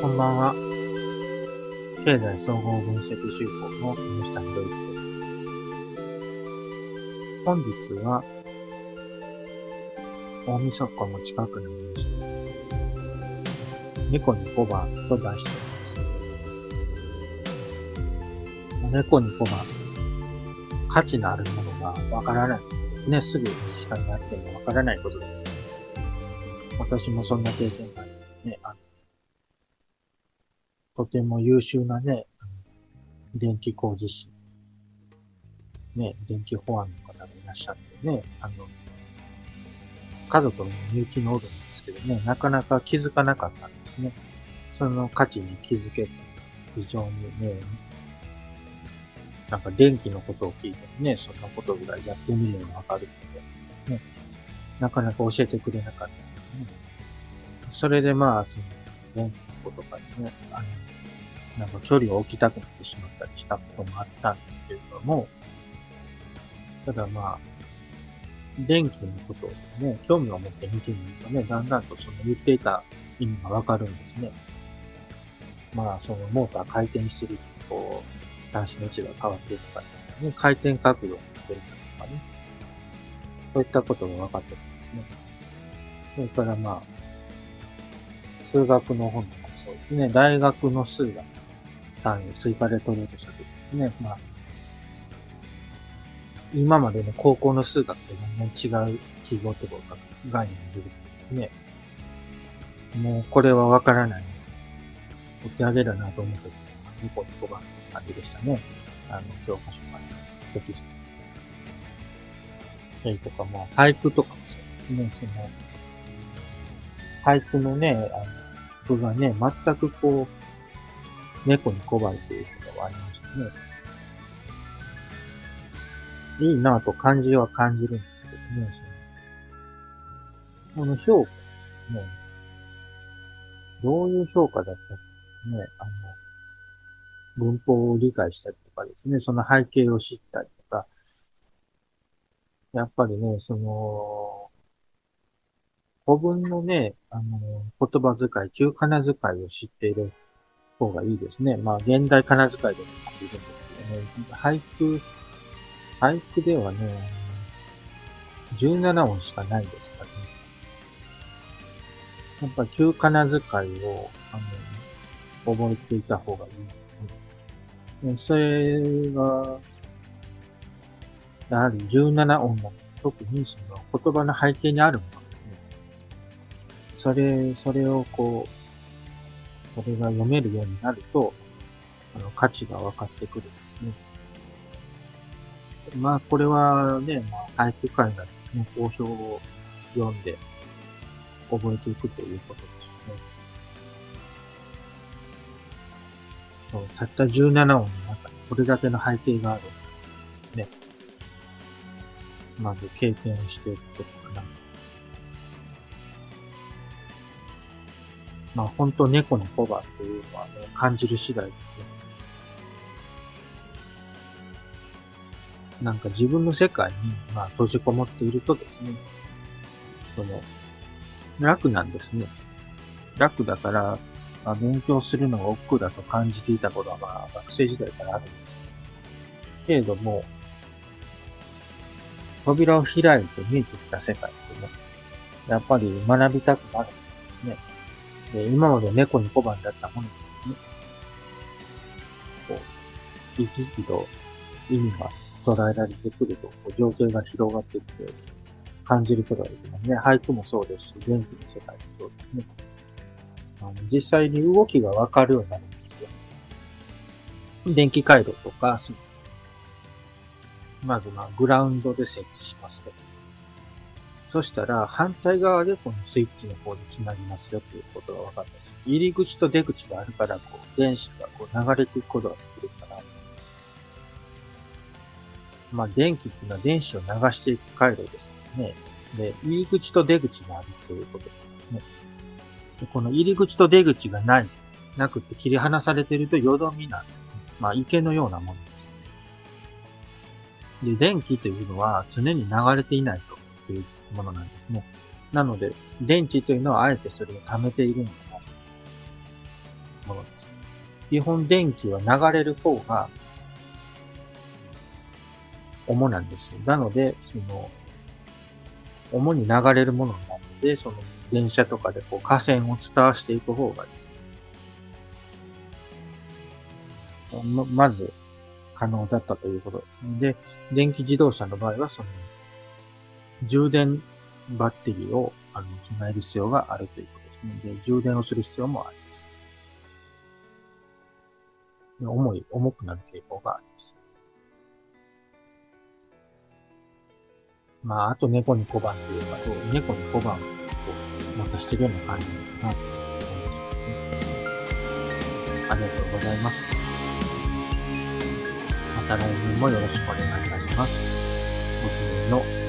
こんばんは。経済総合分析手法の木下博之です。本日は、大晦日も近くなりました。猫に小判と出しています。猫に小判、価値のあるものがわからない。ね、すぐ身近にあってもわからないことです。私もそんな経験が。とても優秀なね、電気工事士、ね、電気保安の方がいらっしゃってね、あの、家族の入気のおるんですけどね、なかなか気づかなかったんですね。その価値に気づけて、非常にね、なんか電気のことを聞いてもね、そんなことぐらいやってみればわかるので、ね、なかなか教えてくれなかったんですね。それでまあ、その、電気のことかね、あの、なんか距離を置きたくなってしまったりしたこともあったんですけれども、ただまあ、電気のことをね、興味を持って見てみるとね、だんだんとその言っていた意味がわかるんですね。まあ、そのモーター回転すると、こう、端子の位置が変わっていくかとかね、回転角度が出るかとかね、そういったことが分かってるんですね。それからまあ、数学の本でね、大学の数学単位を追加で取ろうとしたときですね、まあ、今までの高校の数学と全然違う記号とか概念が出てくるね。もうこれはわからない。お手上げだなと思った時に、ニコニコが感じでしたね。あの、教科書からテキスト。それとかも、俳句とかもそうですね。その、俳句のね、あの、句がね、全くこう、猫に小判ということがありましたね。いいなぁと感じは感じるんですけどね、その、この評価ですね。どういう評価だったかね、あの、文法を理解したりとかですね、その背景を知ったりとか、やっぱりね、その、古文のね、あの、言葉遣い、旧仮名遣いを知っている方がいいですね。まあ、現代仮名遣いでもいるんですけどね。俳句、俳句ではね、17音しかないですからね。やっぱ旧仮名遣いを、あの、覚えていた方がいい。それが、やはり17音の特にその言葉の背景にあるもの。それ、それをこう、これが読めるようになると、あの、価値が分かってくるんですね。まあ、これはね、まあ、俳句会などね、好評を読んで覚えていくということですね。そうたった17音の中にこれだけの背景があるね。まず経験していくことまあ本当猫の小判というのはね、感じる次第ですね。なんか自分の世界に、まあ、閉じこもっているとですね、その、楽なんですね。楽だから、まあ、勉強するのが億劫だと感じていたことは、まあ、学生時代からあるんですけれども、扉を開いて見えてきた世界ってね、やっぱり学びたくなる。で、今まで猫に小判だったものですね。こう、生き生きと意味が捉えられてくると、こう情景が広がってきて、感じることができますね。俳句もそうですし、電気の世界もそうですね。あの実際に動きがわかるようになるんですよ。電気回路とか、まずまあ、グラウンドで設置しますと。そしたら、反対側でこのスイッチの方に繋ぎますよということが分かった、入り口と出口があるから、こう、電子がこう流れていくことができるから、まあ、電気っていうのは電子を流していく回路ですね。で、入り口と出口があるということですね。でこの入り口と出口がない、なくて切り離されているとよどみなんですね。まあ、池のようなものです。ねで、電気というのは常に流れていないというものなんですね。なので、電池というのはあえてそれを貯めているんだな。基本電気は流れる方が主なんです。なので、その、主に流れるものなので、その電車とかでこう河川を伝わしていく方がですね。ままず、可能だったということですね。で、電気自動車の場合は、その、充電バッテリーをあの備える必要があるということですね。で、充電をする必要もあります。重い、重くなる傾向があります。まあ、あと猫に小判というか、そう、猫に小判を持たしてるような感じかなと思います、ね。ありがとうございます。また来年もよろしくお願いいたします。ごきげんよう。